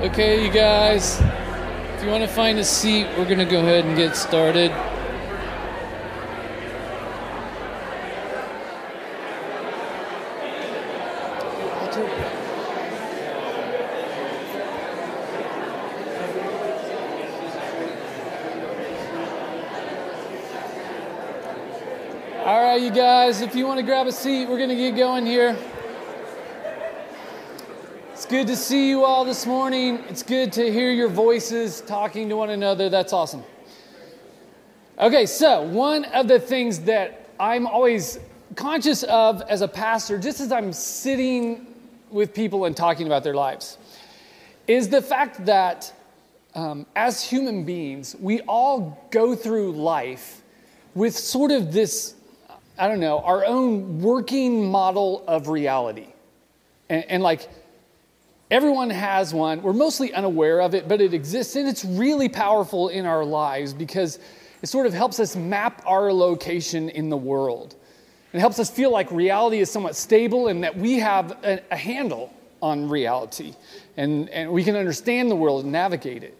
Okay, you guys, if you want to find a seat, we're going to go ahead and get started. All right, you guys, if you want to grab a seat, we're going to get going here. Good to see you all this morning. It's good to hear your voices talking to one another. That's awesome. Okay, so one of the things that I'm always conscious of as a pastor, just as I'm sitting with people and talking about their lives, is the fact that um, as human beings, we all go through life with sort of this I don't know, our own working model of reality. And, and, like, everyone has one. We're mostly unaware of it, but it exists, and it's really powerful in our lives because it sort of helps us map our location in the world. It helps us feel like reality is somewhat stable and that we have a, a handle on reality and, and we can understand the world and navigate it.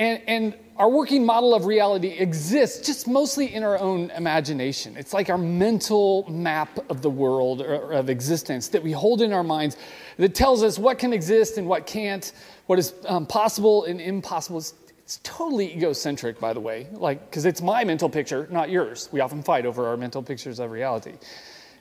And, and our working model of reality exists just mostly in our own imagination. It's like our mental map of the world or of existence that we hold in our minds that tells us what can exist and what can't, what is um, possible and impossible. It's, it's totally egocentric, by the way, like because it's my mental picture, not yours. We often fight over our mental pictures of reality.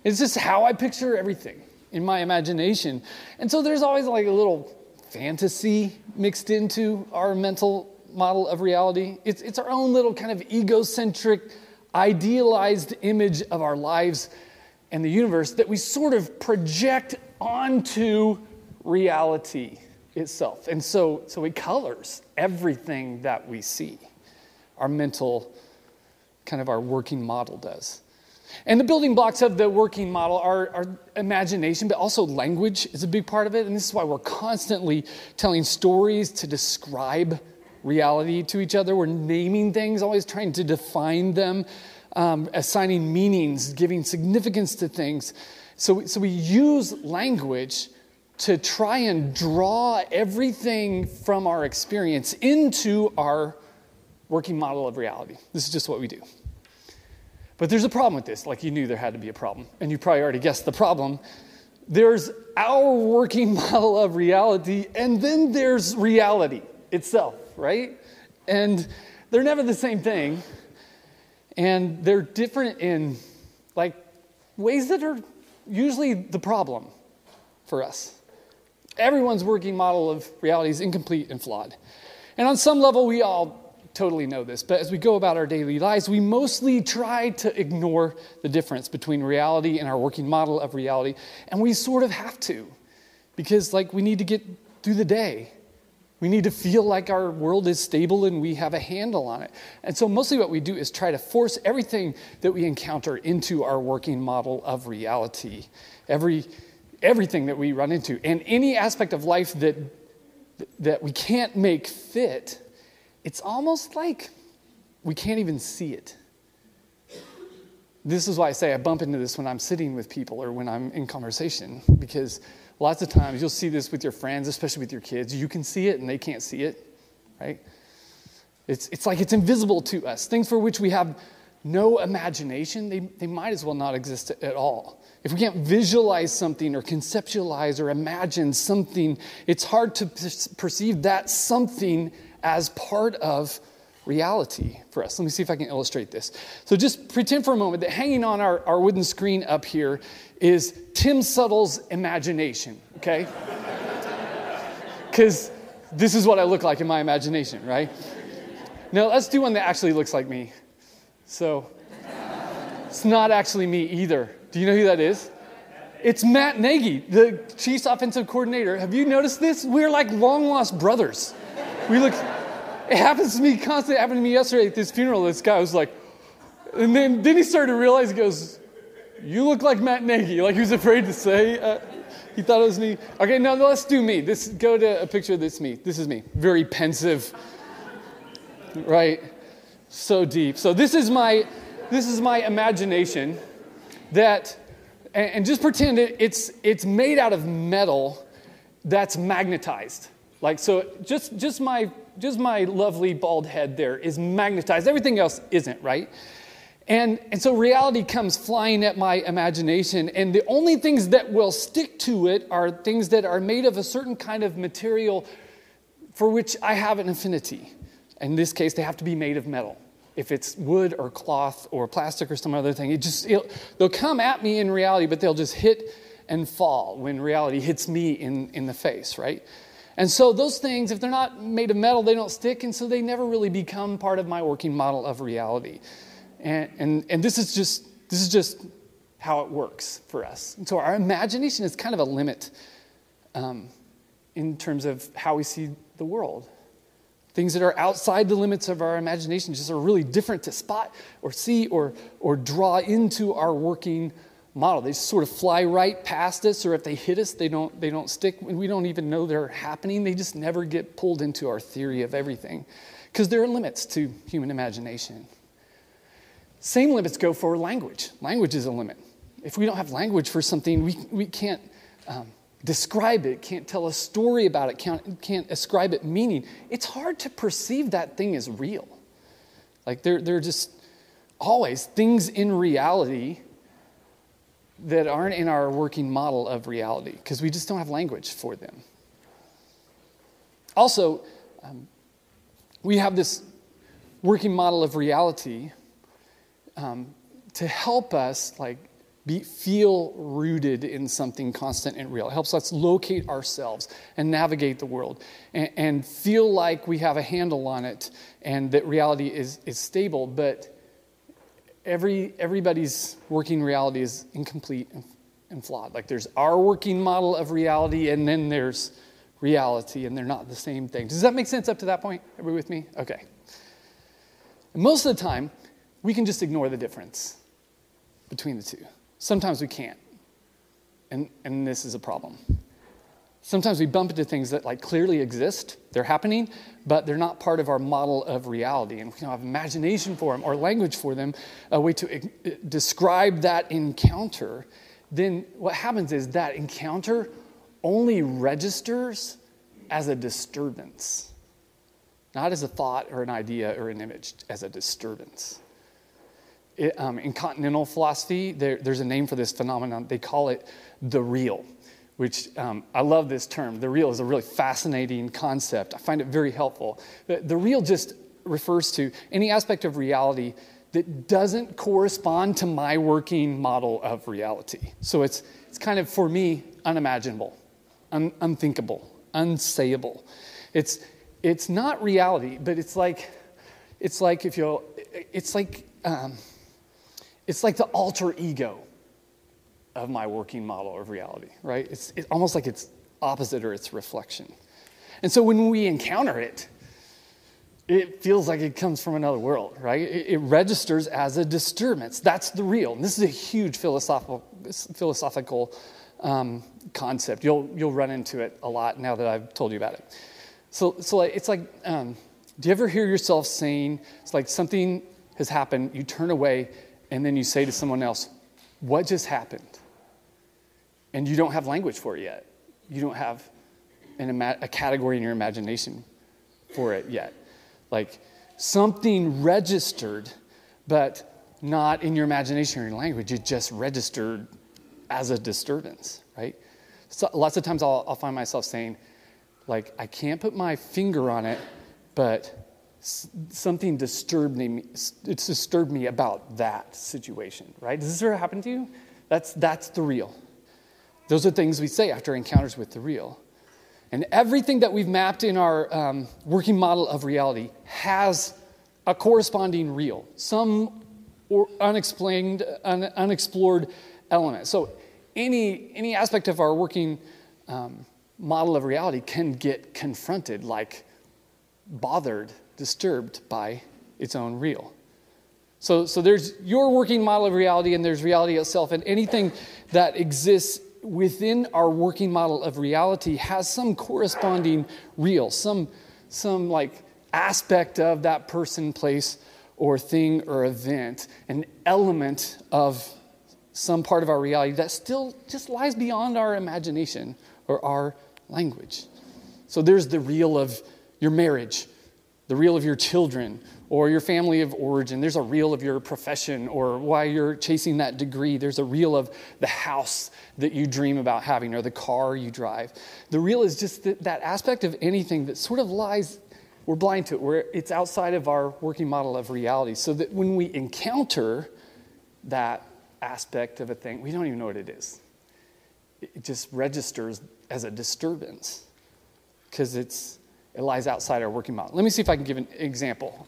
It's just how I picture everything in my imagination, and so there's always like a little fantasy mixed into our mental model of reality. It's, it's our own little kind of egocentric, idealized image of our lives and the universe that we sort of project onto reality itself. And so, so it colors everything that we see. Our mental, kind of our working model does. And the building blocks of the working model are, are, imagination, but also language is a big part of it. And this is why we're constantly telling stories to describe reality to each other. We're naming things, always trying to define them, um, assigning meanings, giving significance to things. So, so we use language to try and draw everything from our experience into our working model of reality. This is just what we do. But there's a problem with this, like you knew there had to be a problem, and you probably already guessed the problem. There's our working model of reality, and then there's reality itself right? And they're never the same thing. And they're different in like ways that are usually the problem for us. Everyone's working model of reality is incomplete and flawed. And on some level, we all totally know this, but as we go about our daily lives, we mostly try to ignore the difference between reality and our working model of reality. And we sort of have to, because, like, we need to get through the day. We need to feel like our world is stable and we have a handle on it. And so, mostly what we do is try to force everything that we encounter into our working model of reality. Every, everything that we run into. And any aspect of life that, that we can't make fit, it's almost like we can't even see it. This is why I say I bump into this when I'm sitting with people or when I'm in conversation, because Lots of times you'll see this with your friends, especially with your kids. You can see it and they can't see it, right? It's, it's like it's invisible to us. Things for which we have no imagination, they, they might as well not exist at all. If we can't visualize something or conceptualize or imagine something, it's hard to perceive that something as part of reality for us. Let me see if I can illustrate this. So just pretend for a moment that hanging on our, our wooden screen up here is Tim Suttle's imagination, okay? Because this is what I look like in my imagination, right? Now let's do one that actually looks like me. So it's not actually me either. Do you know who that is? It's Matt Nagy, the Chiefs offensive coordinator. Have you noticed this? We're like long lost brothers. We look, it happens to me constantly. It happened to me yesterday at this funeral. This guy was like, and then, then he started to realize, he goes, you look like Matt Nagy. Like he was afraid to say. Uh, he thought it was me. Okay, now let's do me. This go to a picture of this me. This is me. Very pensive. Right? So deep. So this is my this is my imagination that and, and just pretend it, it's it's made out of metal that's magnetized. Like, so just, just, my, just my lovely bald head there is magnetized. Everything else isn't, right? And, and so reality comes flying at my imagination, and the only things that will stick to it are things that are made of a certain kind of material for which I have an affinity. In this case, they have to be made of metal. If it's wood or cloth or plastic or some other thing, it just they'll come at me in reality, but they'll just hit and fall when reality hits me in, in the face, right? And so those things, if they're not made of metal, they don't stick, and so they never really become part of my working model of reality. And, and, and this is just this is just how it works for us. And so our imagination is kind of a limit um, in terms of how we see the world. Things that are outside the limits of our imagination just are really different to spot or see or, or draw into our working model. They sort of fly right past us, or if they hit us, they don't, they don't stick. And we don't even know they're happening. They just never get pulled into our theory of everything because there are limits to human imagination. Same limits go for language. Language is a limit. If we don't have language for something, we, we can't um, describe it, can't tell a story about it, can't, can't ascribe it meaning. It's hard to perceive that thing as real. Like, there are just always things in reality that aren't in our working model of reality because we just don't have language for them. Also, um, we have this working model of reality um, to help us like be, feel rooted in something constant and real. It helps us locate ourselves and navigate the world and, and feel like we have a handle on it and that reality is, is stable. But every, everybody's working reality is incomplete and, flawed. Like there's our working model of reality, and then there's reality, and they're not the same thing. Does that make sense up to that point? Everybody with me? Okay. And most of the time, we can just ignore the difference between the two. Sometimes we can't. And, and this is a problem. Sometimes we bump into things that like clearly exist, they're happening, but they're not part of our model of reality. And we don't have imagination for them or language for them, a way to uh, describe that encounter. Then what happens is that encounter only registers as a disturbance, not as a thought or an idea or an image, as a disturbance. It, um, in continental philosophy, there, there's a name for this phenomenon. They call it the real which um, I love this term. The real is a really fascinating concept. I find it very helpful. The, real just refers to any aspect of reality that doesn't correspond to my working model of reality. So it's, it's kind of, for me, unimaginable, un, unthinkable, unsayable. It's, it's not reality, but it's like, it's like if you, it's like, um, it's like the alter ego of my working model of reality, right? It's, it's almost like it's opposite or it's reflection. And so when we encounter it, it feels like it comes from another world, right? It, it registers as a disturbance. That's the real. And this is a huge philosophical, philosophical um, concept. You'll, you'll run into it a lot now that I've told you about it. So, so it's like, um, do you ever hear yourself saying, it's like something has happened, you turn away, and then you say to someone else, What just happened? And you don't have language for it yet. You don't have an ima- a category in your imagination for it yet. Like something registered, but not in your imagination or your language. It just registered as a disturbance, right? So lots of times I'll, I'll find myself saying, like, I can't put my finger on it, but something disturbed me it's disturbed me about that situation right does this ever happen to you that's that's the real those are things we say after encounters with the real. And everything that we've mapped in our um, working model of reality has a corresponding real, some or unexplained, un, unexplored element. So any, any aspect of our working um, model of reality can get confronted, like bothered, disturbed by its own real. So, so there's your working model of reality, and there's reality itself, and anything that exists within our working model of reality has some corresponding real, some, some like aspect of that person, place, or thing or event, an element of some part of our reality that still just lies beyond our imagination or our language. So there's the real of your marriage, the real of your children, or your family of origin. There's a real of your profession or why you're chasing that degree. There's a real of the house that you dream about having or the car you drive. The real is just that, that aspect of anything that sort of lies, we're blind to it, where it's outside of our working model of reality. So that when we encounter that aspect of a thing, we don't even know what it is. It just registers as a disturbance because it's it lies outside our working model. Let me see if I can give an example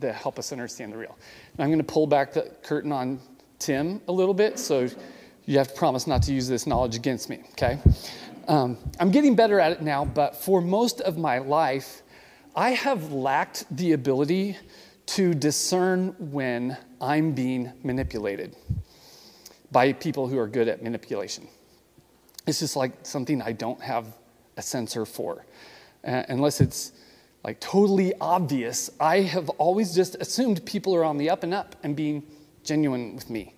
to help us understand the real. I'm going to pull back the curtain on Tim a little bit, so you have to promise not to use this knowledge against me, okay? Um, I'm getting better at it now, but for most of my life, I have lacked the ability to discern when I'm being manipulated by people who are good at manipulation. It's just like something I don't have a sensor for uh, unless it's like totally obvious. I have always just assumed people are on the up and up and being genuine with me,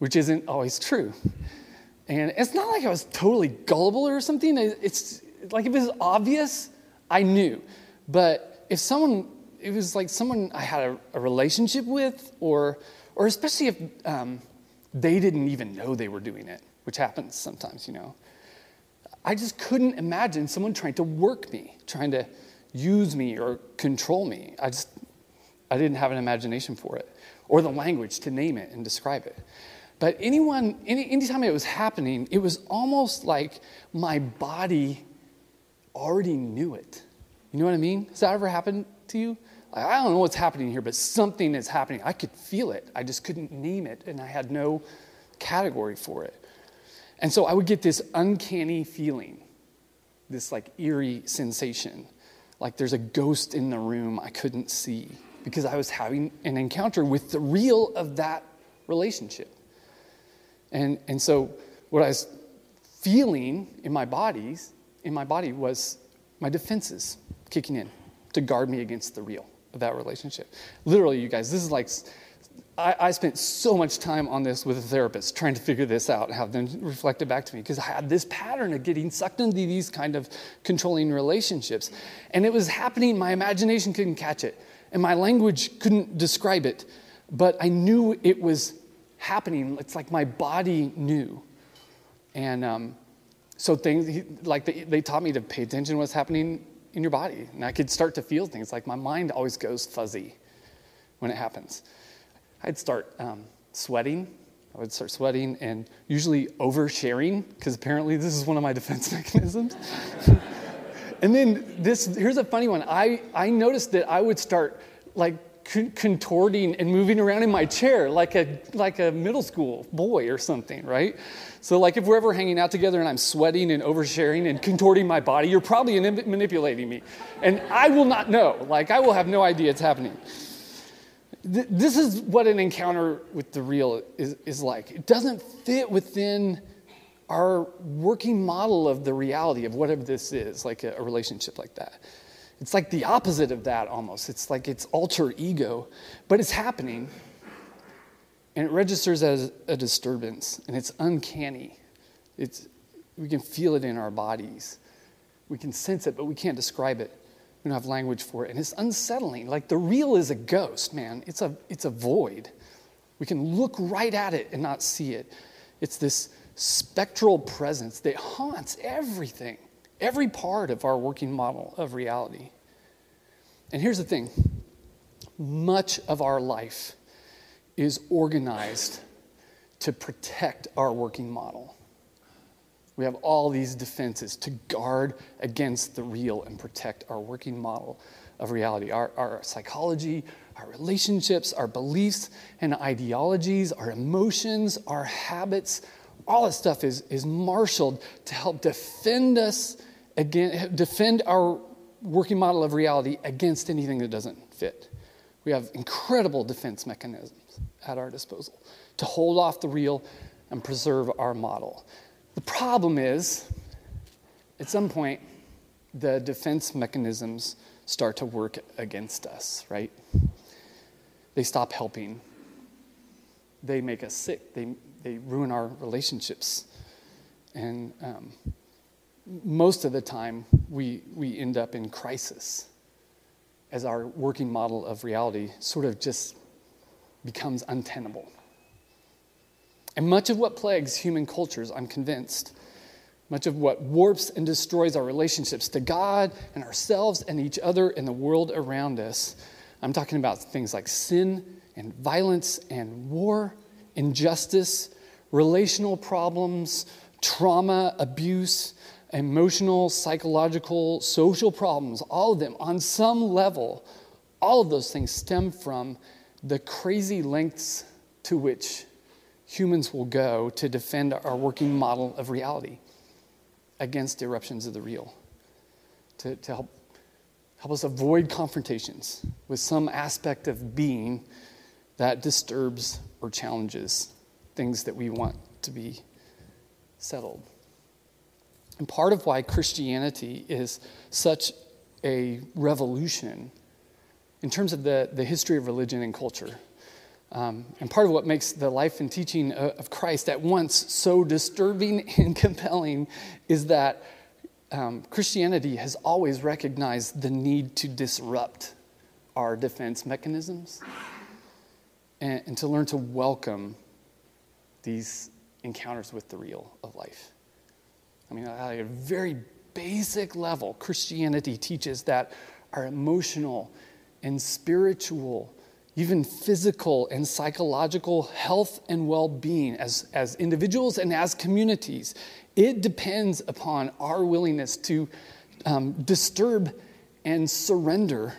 which isn't always true. And it's not like I was totally gullible or something. It's like if it was obvious, I knew. But if someone, it was like someone I had a, a relationship with, or, or especially if um, they didn't even know they were doing it, which happens sometimes, you know. I just couldn't imagine someone trying to work me, trying to use me or control me. I just, I didn't have an imagination for it or the language to name it and describe it. But anyone, any, anytime it was happening, it was almost like my body already knew it. You know what I mean? Has that ever happened to you? I don't know what's happening here, but something is happening. I could feel it. I just couldn't name it, and I had no category for it. And so I would get this uncanny feeling, this like eerie sensation, like there's a ghost in the room I couldn't see because I was having an encounter with the real of that relationship. And, and so what I was feeling in my bodies, in my body was my defenses kicking in to guard me against the real of that relationship. Literally, you guys, this is like I, I, spent so much time on this with a therapist trying to figure this out, have them reflect it back to me, because I had this pattern of getting sucked into these kind of controlling relationships. And it was happening, my imagination couldn't catch it, and my language couldn't describe it, but I knew it was happening. It's like my body knew. And um, so things, like they, they taught me to pay attention to what's happening in your body. And I could start to feel things, like my mind always goes fuzzy when it happens. I'd start um, sweating. I would start sweating and usually oversharing, because apparently this is one of my defense mechanisms. and then this, here's a funny one. I, I noticed that I would start like contorting and moving around in my chair like a, like a middle school boy or something, right? So, like, if we're ever hanging out together and I'm sweating and oversharing and contorting my body, you're probably manipulating me. And I will not know. Like, I will have no idea it's happening this is what an encounter with the real is, is like. It doesn't fit within our working model of the reality of whatever this is, like a, a relationship like that. It's like the opposite of that almost. It's like it's alter ego, but it's happening. And it registers as a disturbance, and it's uncanny. It's, we can feel it in our bodies. We can sense it, but we can't describe it. We don't have language for it. And it's unsettling. Like the real is a ghost, man. It's a, it's a void. We can look right at it and not see it. It's this spectral presence that haunts everything, every part of our working model of reality. And here's the thing much of our life is organized to protect our working model. We have all these defenses to guard against the real and protect our working model of reality. Our, our psychology, our relationships, our beliefs and ideologies, our emotions, our habits, all this stuff is, is marshaled to help defend us again, defend our working model of reality against anything that doesn't fit. We have incredible defense mechanisms at our disposal to hold off the real and preserve our model. The problem is, at some point, the defense mechanisms start to work against us, right? They stop helping. They make us sick. They, they ruin our relationships. And um, most of the time, we, we end up in crisis as our working model of reality sort of just becomes untenable. And much of what plagues human cultures, I'm convinced, much of what warps and destroys our relationships to God and ourselves and each other and the world around us, I'm talking about things like sin and violence and war, injustice, relational problems, trauma, abuse, emotional, psychological, social problems, all of them. On some level, all of those things stem from the crazy lengths to which humans will go to defend our working model of reality against eruptions of the real, to, to help, help us avoid confrontations with some aspect of being that disturbs or challenges things that we want to be settled. And part of why Christianity is such a revolution in terms of the, the history of religion and culture. Um, and part of what makes the life and teaching of Christ at once so disturbing and compelling is that um, Christianity has always recognized the need to disrupt our defense mechanisms and, and to learn to welcome these encounters with the real of life. I mean, at a very basic level, Christianity teaches that our emotional and spiritual, even physical and psychological health and well being as, as individuals and as communities, it depends upon our willingness to um, disturb and surrender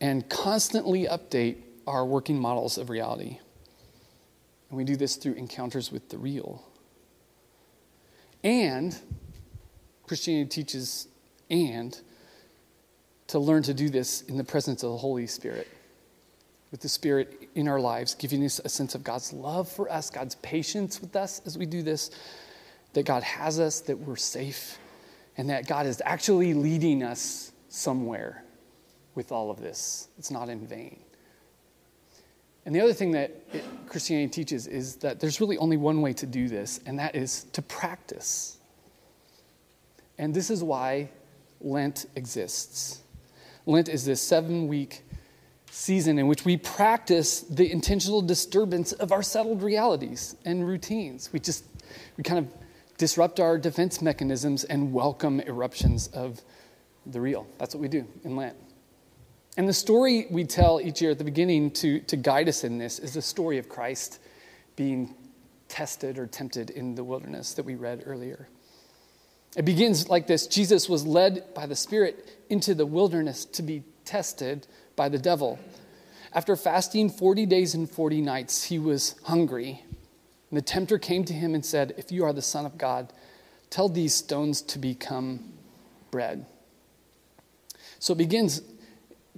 and constantly update our working models of reality. And we do this through encounters with the real. And Christianity teaches, and to learn to do this in the presence of the Holy Spirit, with the Spirit in our lives, giving us a sense of God's love for us, God's patience with us as we do this, that God has us, that we're safe, and that God is actually leading us somewhere with all of this. It's not in vain. And the other thing that it, Christianity teaches is that there's really only one way to do this, and that is to practice. And this is why Lent exists. Lent is this seven week season in which we practice the intentional disturbance of our settled realities and routines. We just, we kind of disrupt our defense mechanisms and welcome eruptions of the real. That's what we do in Lent. And the story we tell each year at the beginning to, to guide us in this is the story of Christ being tested or tempted in the wilderness that we read earlier. It begins like this Jesus was led by the Spirit into the wilderness to be tested by the devil. After fasting 40 days and 40 nights, he was hungry. And the tempter came to him and said, If you are the Son of God, tell these stones to become bread. So it begins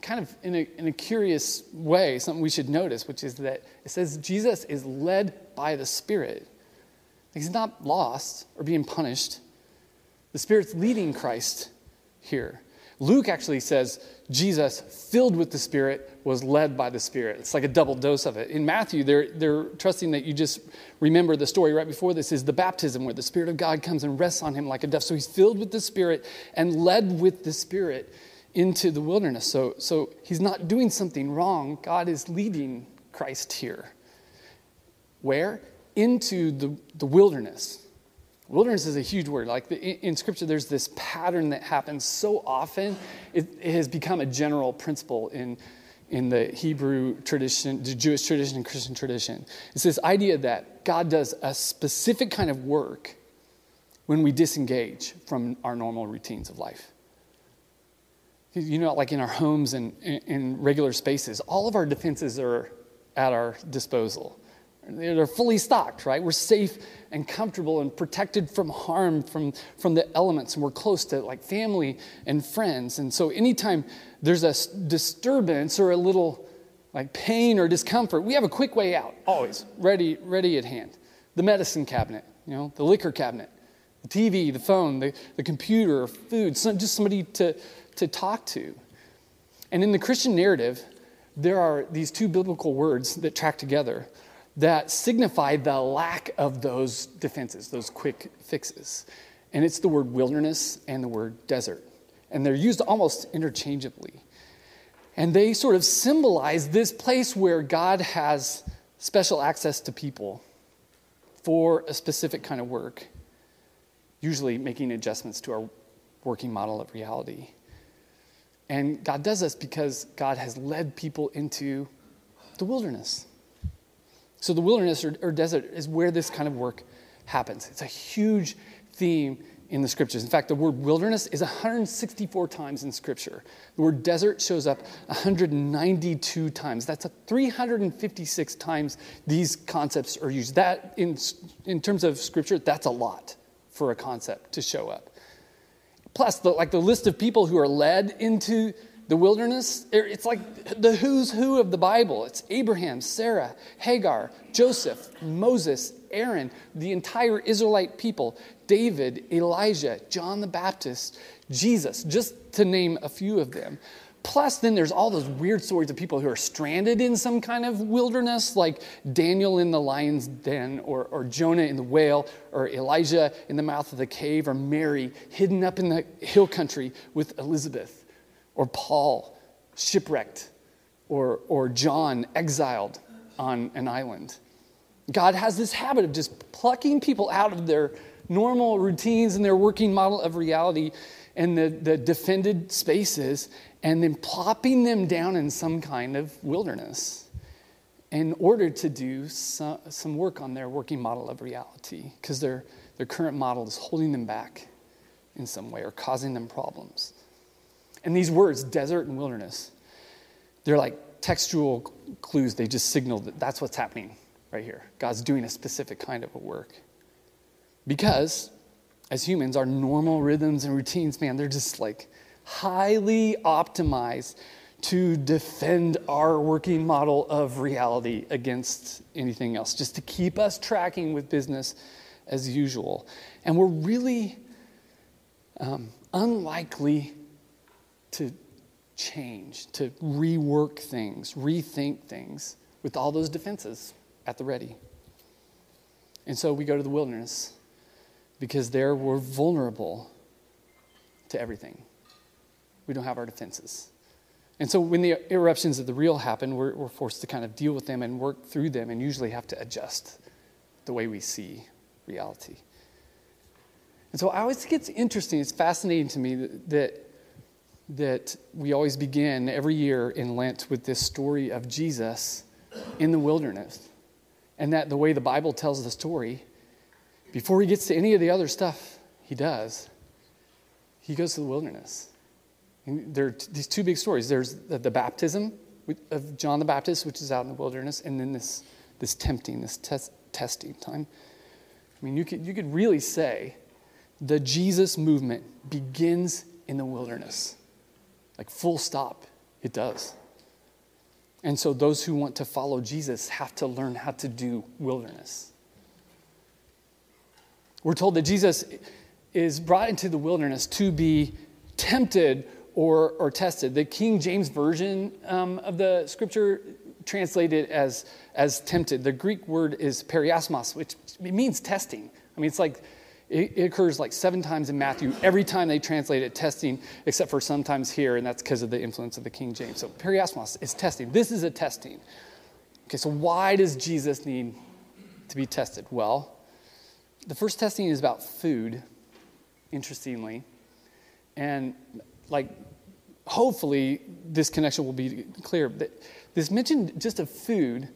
kind of in a, in a curious way, something we should notice, which is that it says Jesus is led by the Spirit. He's not lost or being punished. The Spirit's leading Christ here. Luke actually says Jesus, filled with the Spirit, was led by the Spirit. It's like a double dose of it. In Matthew, they're, they're trusting that you just remember the story right before this is the baptism where the Spirit of God comes and rests on him like a dove. So he's filled with the Spirit and led with the Spirit into the wilderness. So, so he's not doing something wrong. God is leading Christ here. Where? Into the, the wilderness. Wilderness is a huge word. Like the, in Scripture, there's this pattern that happens so often. It, it, has become a general principle in, in the Hebrew tradition, the Jewish tradition, and Christian tradition. It's this idea that God does a specific kind of work when we disengage from our normal routines of life you know, like in our homes and in regular spaces, all of our defenses are at our disposal. They're fully stocked, right? We're safe and comfortable and protected from harm from, from the elements, and we're close to like family and friends. And so, anytime there's a disturbance or a little like pain or discomfort, we have a quick way out, always ready, ready at hand. The medicine cabinet, you know, the liquor cabinet, the TV, the phone, the, the computer, food, some, just somebody to, to talk to. And in the Christian narrative, there are these two biblical words that track together that signify the lack of those defenses, those quick fixes. And it's the word wilderness and the word desert. and they're used almost interchangeably. And they sort of symbolize this place where God has special access to people for a specific kind of work, usually making adjustments to our working model of reality. And God does this because God has led people into the wilderness. So, the wilderness or, or, desert is where this kind of work happens. It's a huge theme in the scriptures. In fact, the word wilderness is 164 times in scripture. The word desert shows up 192 times. That's a 356 times these concepts are used. That, in, in terms of scripture, that's a lot for a concept to show up. Plus, the, like the list of people who are led into the wilderness, er, it's like the who's who of the Bible. It's Abraham, Sarah, Hagar, Joseph, Moses, Aaron, the entire Israelite people, David, Elijah, John the Baptist, Jesus, just to name a few of them. Plus, then there's all those weird stories of people who are stranded in some kind of wilderness, like Daniel in the lion's den, or, or Jonah in the whale, or Elijah in the mouth of the cave, or Mary hidden up in the hill country with Elizabeth or Paul shipwrecked, or, or John exiled on an island. God has this habit of just plucking people out of their normal routines and their working model of reality and the, the defended spaces and then plopping them down in some kind of wilderness in order to do some, some work on their working model of reality because their, their current model is holding them back in some way or causing them problems. And these words, desert and wilderness, they're like textual clues. They just signal that that's what's happening right here. God's doing a specific kind of a work. Because as humans, our normal rhythms and routines, man, they're just like highly optimized to defend our working model of reality against anything else, just to keep us tracking with business as usual. And we're really um, unlikely to change, to rework things, rethink things with all those defenses at the ready. And so we go to the wilderness because there we're vulnerable to everything. We don't have our defenses. And so when the eruptions of the real happen, we're, we're forced to kind of deal with them and work through them and usually have to adjust the way we see reality. And so I always think it's interesting, it's fascinating to me that, that that we always begin every year in Lent with this story of Jesus in the wilderness. And that the way the Bible tells the story, before he gets to any of the other stuff he does, he goes to the wilderness. And there are these two big stories there's the, the baptism of John the Baptist, which is out in the wilderness, and then this, this tempting, this test, testing time. I mean, you could, you could really say the Jesus movement begins in the wilderness. Like, full stop, it does. And so, those who want to follow Jesus have to learn how to do wilderness. We're told that Jesus is brought into the wilderness to be tempted or, or tested. The King James Version um, of the scripture translated as, as tempted. The Greek word is peirasmos, which means testing. I mean, it's like it, it, occurs like seven times in Matthew. Every time they translate it, testing, except for sometimes here, and that's because of the influence of the King James. So peirasmos is testing. This is a testing. Okay, so why does Jesus need to be tested? Well, the first testing is about food, interestingly. And like, hopefully, this connection will be clear. This mention just of food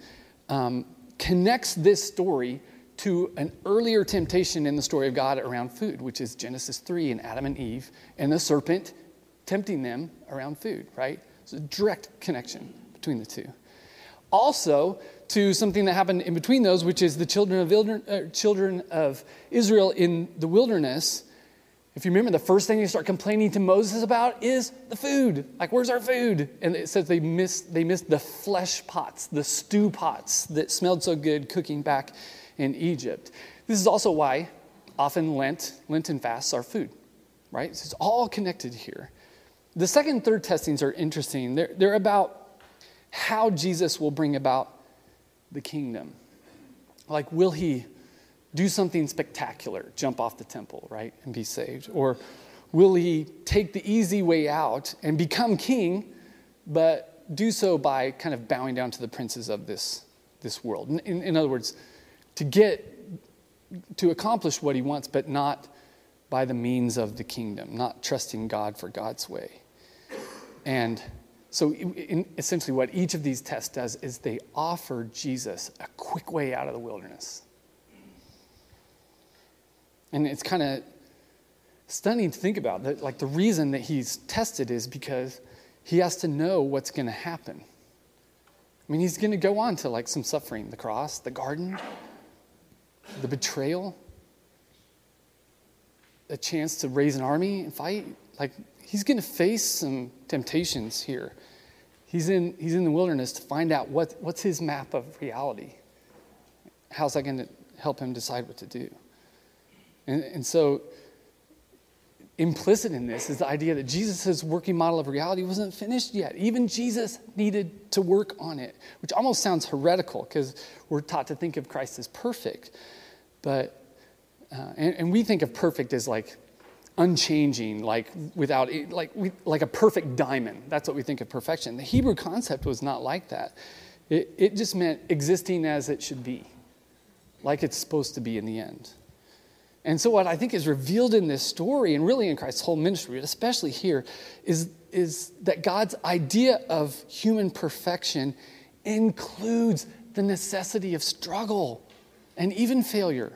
um, connects this story to an earlier temptation in the story of God around food, which is Genesis 3 and Adam and Eve and the serpent tempting them around food, right? It's a direct connection between the two. Also, to something that happened in between those, which is the children of, uh, children of Israel in the wilderness. If you remember, the first thing they start complaining to Moses about is the food. Like, where's our food? And it says they missed, they missed the flesh pots, the stew pots that smelled so good cooking back in Egypt. This is also why often Lent, Lenten fasts are food, right? It's all connected here. The second and third testings are interesting. They're, they're about how Jesus will bring about the kingdom. Like, will he do something spectacular, jump off the temple, right, and be saved? Or will he take the easy way out and become king, but do so by kind of bowing down to the princes of this, this world? In, in, in other words, to get, to accomplish what he wants, but not by the means of the kingdom, not trusting God for God's way. And so, essentially, what each of these tests does is they offer Jesus a quick way out of the wilderness. And it's kind of stunning to think about that. Like, the reason that he's tested is because he has to know what's going to happen. I mean, he's going to go on to like some suffering the cross, the garden, the betrayal, a chance to raise an army and fight. Like, he's going to face some temptations here. He's in, he's in the wilderness to find out what, what's his map of reality. How's that going to help him decide what to do? And, and so, implicit in this is the idea that Jesus' working model of reality wasn't finished yet. Even Jesus needed to work on it, which almost sounds heretical because we're taught to think of Christ as perfect. But, uh, and, and we think of perfect as like unchanging, like without, like, we, like a perfect diamond. That's what we think of perfection. The Hebrew concept was not like that. It, it just meant existing as it should be, like it's supposed to be in the end. And so, what I think is revealed in this story, and really in Christ's whole ministry, especially here, is, is that God's idea of human perfection includes the necessity of struggle and even failure.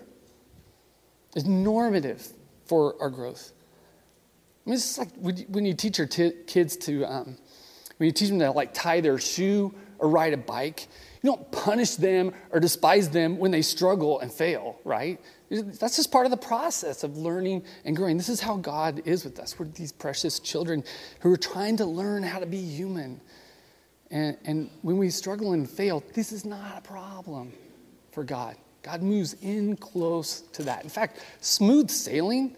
It's normative for our growth. I mean, it's like when you teach your t- kids to, um, when you teach them to like tie their shoe or ride a bike, you don't punish them or despise them when they struggle and fail, right? That's just part of the process of learning and growing. This is how God is with us. We're these precious children who are trying to learn how to be human. And, and when we struggle and fail, this is not a problem for God. God moves in close to that. In fact, smooth sailing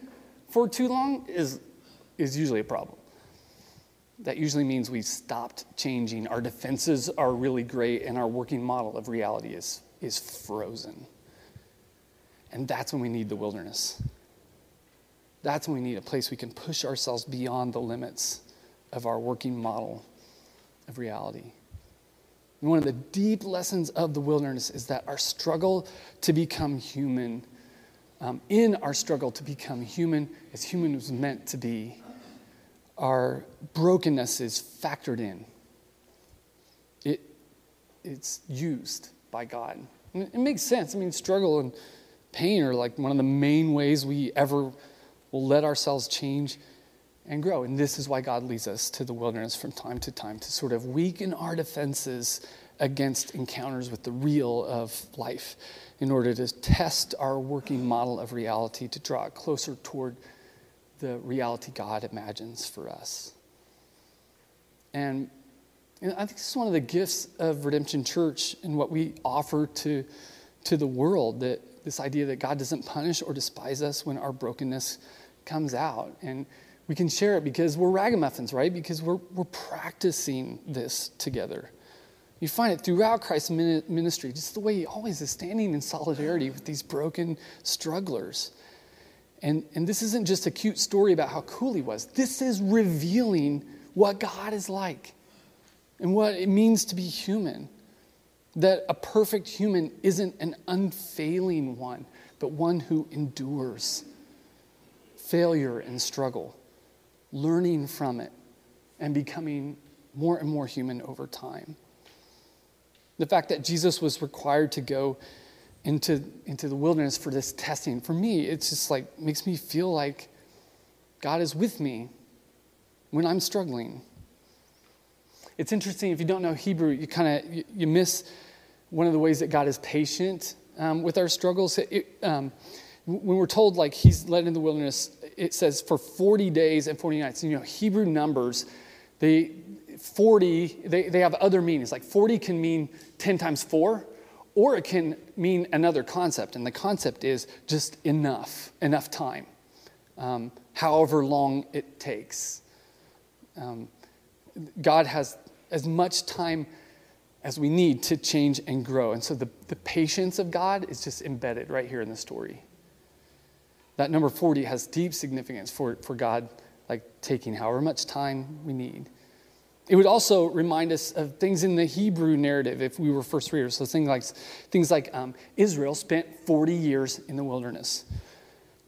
for too long is, is usually a problem. That usually means we've stopped changing. Our defenses are really great, and our working model of reality is, is frozen. And that's when we need the wilderness. That's when we need a place we can push ourselves beyond the limits of our working model of reality. And one of the deep lessons of the wilderness is that our struggle to become human, um, in our struggle to become human as human was meant to be, our brokenness is factored in. It, it's used by God. And it makes sense. I mean, struggle and pain are like one of the main ways we ever will let ourselves change and grow. And this is why God leads us to the wilderness from time to time to sort of weaken our defenses against encounters with the real of life in order to test our working model of reality to draw it closer toward the reality God imagines for us. And, I think this is one of the gifts of Redemption Church and what we offer to, to the world that this idea that God doesn't punish or despise us when our brokenness comes out. And we can share it because we're ragamuffins, right? Because we're, we're practicing this together. You find it throughout Christ's ministry, just the way he always is standing in solidarity with these broken strugglers. And, and this isn't just a cute story about how cool he was. This is revealing what God is like and what it means to be human. That a perfect human isn't an unfailing one, but one who endures failure and struggle learning from it, and becoming more and more human over time. The fact that Jesus was required to go into, into the wilderness for this testing, for me, it's just like makes me feel like God is with me when I'm struggling. It's interesting if you don't know Hebrew, you kind of you, you, miss one of the ways that God is patient um, with our struggles. It, um, when we're told like He's led in the wilderness it says for 40 days and 40 nights. You know, Hebrew numbers, they 40, they, they have other meanings. Like 40 can mean 10 times 4, or it can mean another concept. And the concept is just enough, enough time, um, however long it takes. Um, God has as much time as we need to change and grow. And so the, the patience of God is just embedded right here in the story that number 40 has deep significance for, for God like taking however much time we need. It would also remind us of things in the Hebrew narrative if we were first readers. So things like, things like um, Israel spent 40 years in the wilderness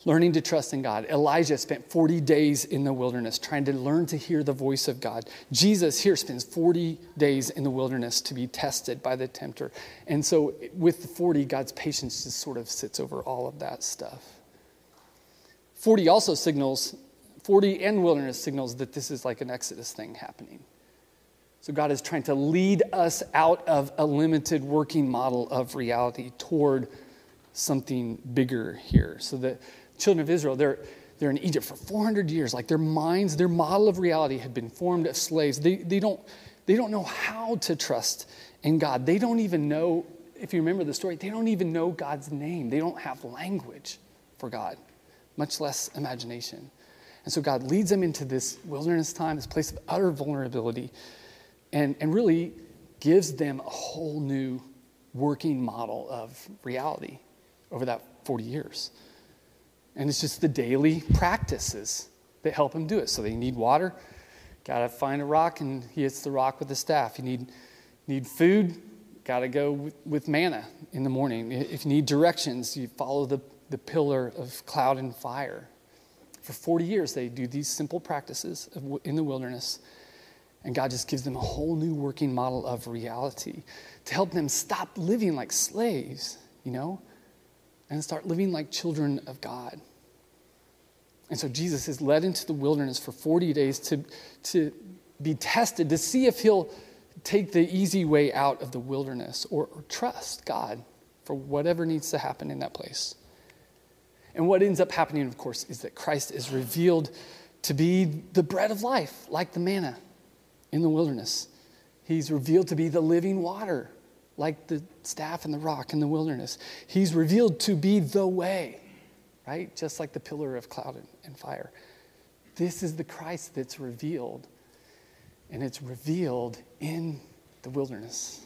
learning to trust in God. Elijah spent 40 days in the wilderness trying to learn to hear the voice of God. Jesus here spends 40 days in the wilderness to be tested by the tempter. And so with the 40, God's patience just sort of sits over all of that stuff. 40 also signals, 40 and wilderness signals that this is like an Exodus thing happening. So God is trying to lead us out of a limited working model of reality toward something bigger here. So that children of Israel, they're, they're in Egypt for 400 years. Like their minds, their model of reality had been formed as slaves. They, they, don't, they don't know how to trust in God. They don't even know, if you remember the story, they don't even know God's name. They don't have language for God, much less imagination. And so God leads them into this wilderness time, this place of utter vulnerability, and, and really gives them a whole new working model of reality over that 40 years. And it's just the daily practices that help him do it. So they need water, got to find a rock, and he hits the rock with the staff. You need, need food, got to go with, with, manna in the morning. If you need directions, you follow the, the pillar of cloud and fire. For 40 years, they do these simple practices in the wilderness. And God just gives them a whole new working model of reality to help them stop living like slaves, you know, and start living like children of God. And so Jesus is led into the wilderness for 40 days to, to be tested, to see if he'll take the easy way out of the wilderness or, or trust God for whatever needs to happen in that place. And what ends up happening, of course, is that Christ is revealed to be the bread of life, like the manna in the wilderness. He's revealed to be the living water, like the staff and the rock in the wilderness. He's revealed to be the way right? Just like the pillar of cloud and fire. This is the Christ that's revealed, and it's revealed in the wilderness.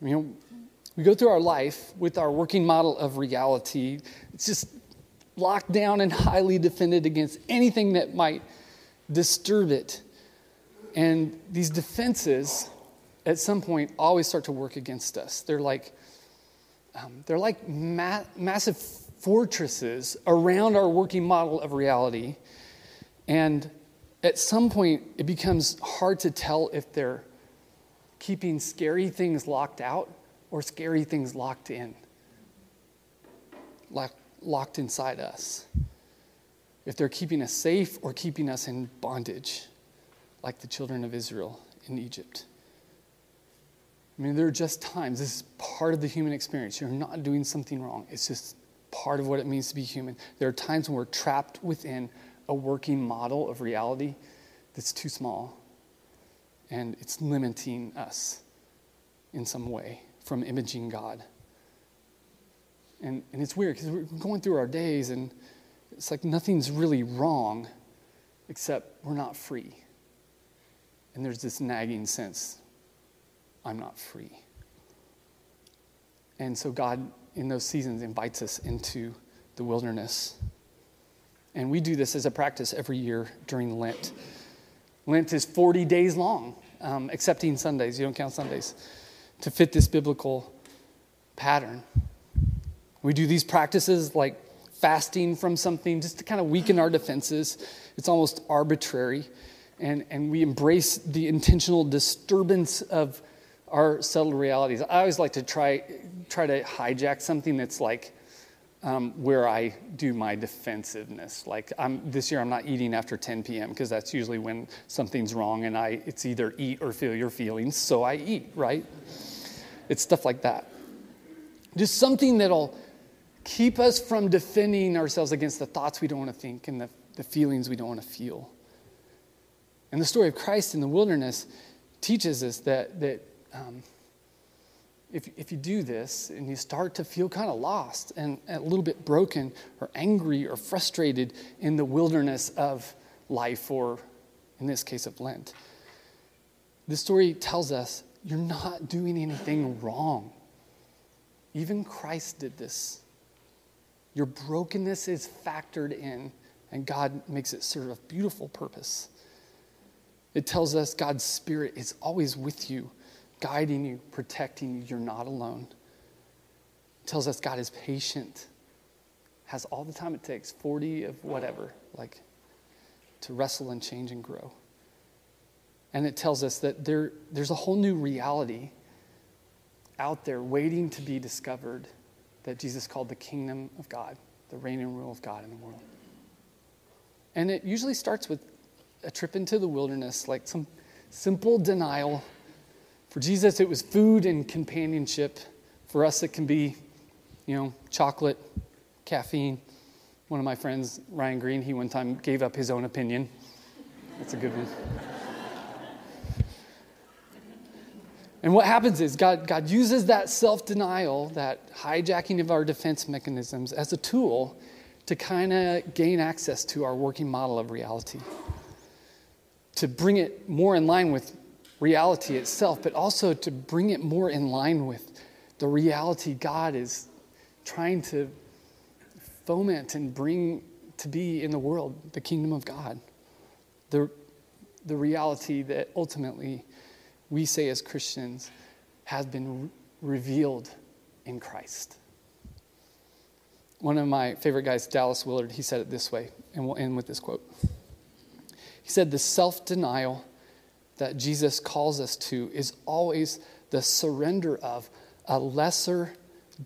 You know, we go through our life with our working model of reality. It's just locked down and highly defended against anything that might disturb it. And these defenses, at some point, always start to work against us. They're like um, they're like ma- massive fortresses around our working model of reality. And at some point, it becomes hard to tell if they're keeping scary things locked out or scary things locked in, lock, locked inside us. If they're keeping us safe or keeping us in bondage, like the children of Israel in Egypt. I mean, there are just times, this is part of the human experience. You're not doing something wrong, it's just part of what it means to be human. There are times when we're trapped within a working model of reality that's too small and it's limiting us in some way from imaging God. And, and it's weird because we're going through our days and it's like nothing's really wrong except we're not free. And there's this nagging sense I'm not free. And so God, in those seasons, invites us into the wilderness. And we do this as a practice every year during Lent. Lent is 40 days long, um, excepting Sundays. You don't count Sundays, to fit this biblical pattern. We do these practices like fasting from something just to kind of weaken our defenses. It's almost arbitrary. And, and we embrace the intentional disturbance of our settled realities. I always like to try, try to hijack something that's like um, where I do my defensiveness. Like I'm, this year, I'm not eating after 10 p.m. because that's usually when something's wrong, and I it's either eat or feel your feelings, so I eat. Right? It's stuff like that. Just something that'll keep us from defending ourselves against the thoughts we don't want to think and the, the feelings we don't want to feel. And the story of Christ in the wilderness teaches us that that um, if, if you do this and you start to feel kind of lost and a little bit broken or angry or frustrated in the wilderness of life, or in this case of Lent, this story tells us you're not doing anything wrong. Even Christ did this. Your brokenness is factored in And God makes it serve a beautiful purpose. It tells us God's Spirit is always with you, guiding you, protecting you. You're not alone. It tells us God is patient, has all the time it takes 40 of whatever, like to wrestle and change and grow. And it tells us that there, there's a whole new reality out there waiting to be discovered that Jesus called the kingdom of God, the reign and rule of God in the world. And it usually starts with a trip into the wilderness, like some simple denial. For Jesus, it was food and companionship. For us, it can be, you know, chocolate, caffeine. One of my friends, Ryan Green, he one time gave up his own opinion. That's a good one. And what happens is God, God uses that self denial, that hijacking of our defense mechanisms, as a tool to kind of gain access to our working model of reality, to bring it more in line with reality itself, but also to bring it more in line with the reality God is trying to foment and bring to be in the world the kingdom of God. The, the reality that ultimately we say as Christians has been re- revealed in Christ. One of my favorite guys, Dallas Willard, he said it this way, and we'll end with this quote. He said, The self denial that Jesus calls us to is always the surrender of a lesser,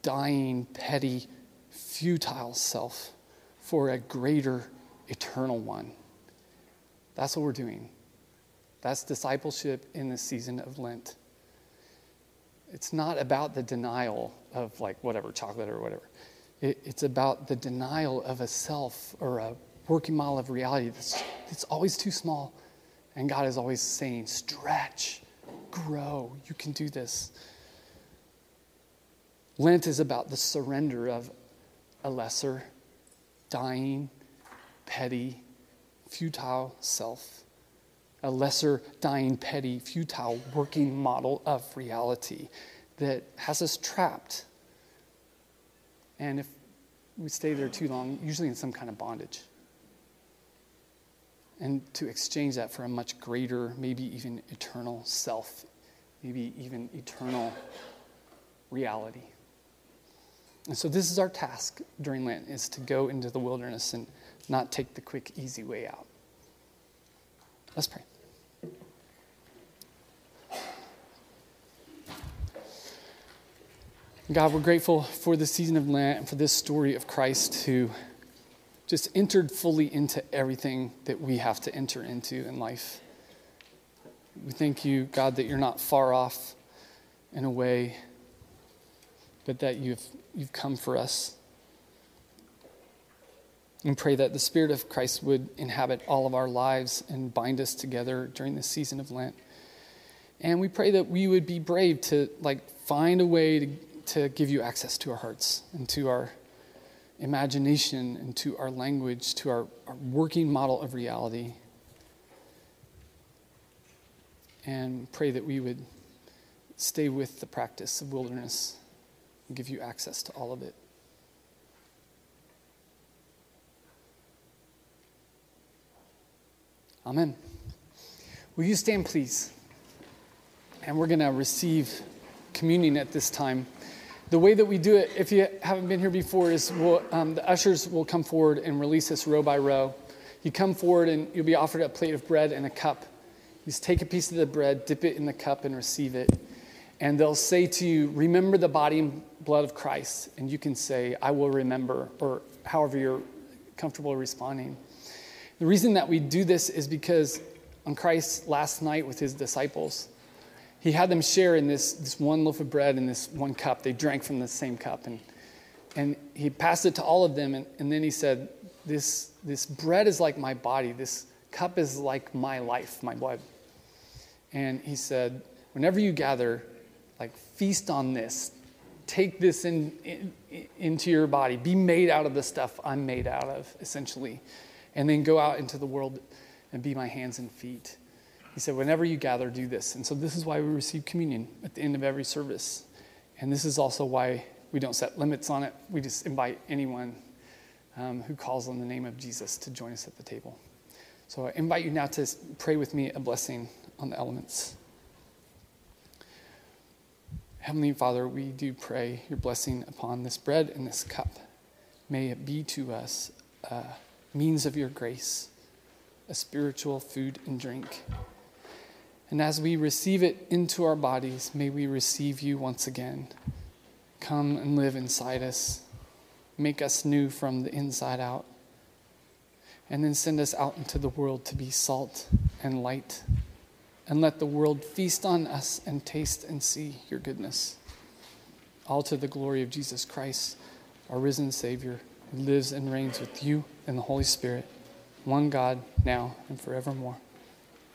dying, petty, futile self for a greater, eternal one. That's what we're doing. That's discipleship in the season of Lent. It's not about the denial of, like, whatever, chocolate or whatever. It, it's about the denial of a self or a working model of reality that's, that's always too small. And God is always saying, stretch, grow, you can do this. Lent is about the surrender of a lesser, dying, petty, futile self. A lesser, dying, petty, futile working model of reality that has us trapped and if we stay there too long, usually in some kind of bondage. And to exchange that for a much greater, maybe even eternal self, maybe even eternal reality. And so this is our task during Lent is to go into the wilderness and not take the quick, easy way out. Let's pray. God, we're grateful for the season of Lent and for this story of Christ who just entered fully into everything that we have to enter into in life. We thank you, God, that you're not far off in a way, but that you've, you've come for us. And pray that the Spirit of Christ would inhabit all of our lives and bind us together during this season of Lent. And we pray that we would be brave to like find a way to to give you access to our hearts and to our imagination and to our language, to our, our working model of reality. And pray that we would stay with the practice of wilderness and give you access to all of it. Amen. Will you stand, please? And we're going to receive communion at this time. The way that we do it, if you haven't been here before, is we'll, um, the ushers will come forward and release us row by row. You come forward and you'll be offered a plate of bread and a cup. You just take a piece of the bread, dip it in the cup, and receive it. And they'll say to you, Remember the body and blood of Christ. And you can say, I will remember, or however you're comfortable responding. The reason that we do this is because on Christ's last night with his disciples, he had them share in this, this one loaf of bread and this one cup. They drank from the same cup. And, and he passed it to all of them. And, and then he said, this, this bread is like my body. This cup is like my life, my blood. And he said, whenever you gather, like feast on this. Take this in, in, into your body. Be made out of the stuff I'm made out of, essentially. And then go out into the world and be my hands and feet. He said, Whenever you gather, do this. And so this is why we receive communion at the end of every service. And this is also why we don't set limits on it. We just invite anyone um, who calls on the name of Jesus to join us at the table. So I invite you now to pray with me a blessing on the elements. Heavenly Father, we do pray your blessing upon this bread and this cup. May it be to us a means of your grace, a spiritual food and drink. And as we receive it into our bodies, may we receive you once again. Come and live inside us. Make us new from the inside out. And then send us out into the world to be salt and light. And let the world feast on us and taste and see your goodness. All to the glory of Jesus Christ, our risen Savior, who lives and reigns with you and the Holy Spirit, one God, now and forevermore.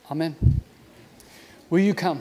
Amen. Will you come?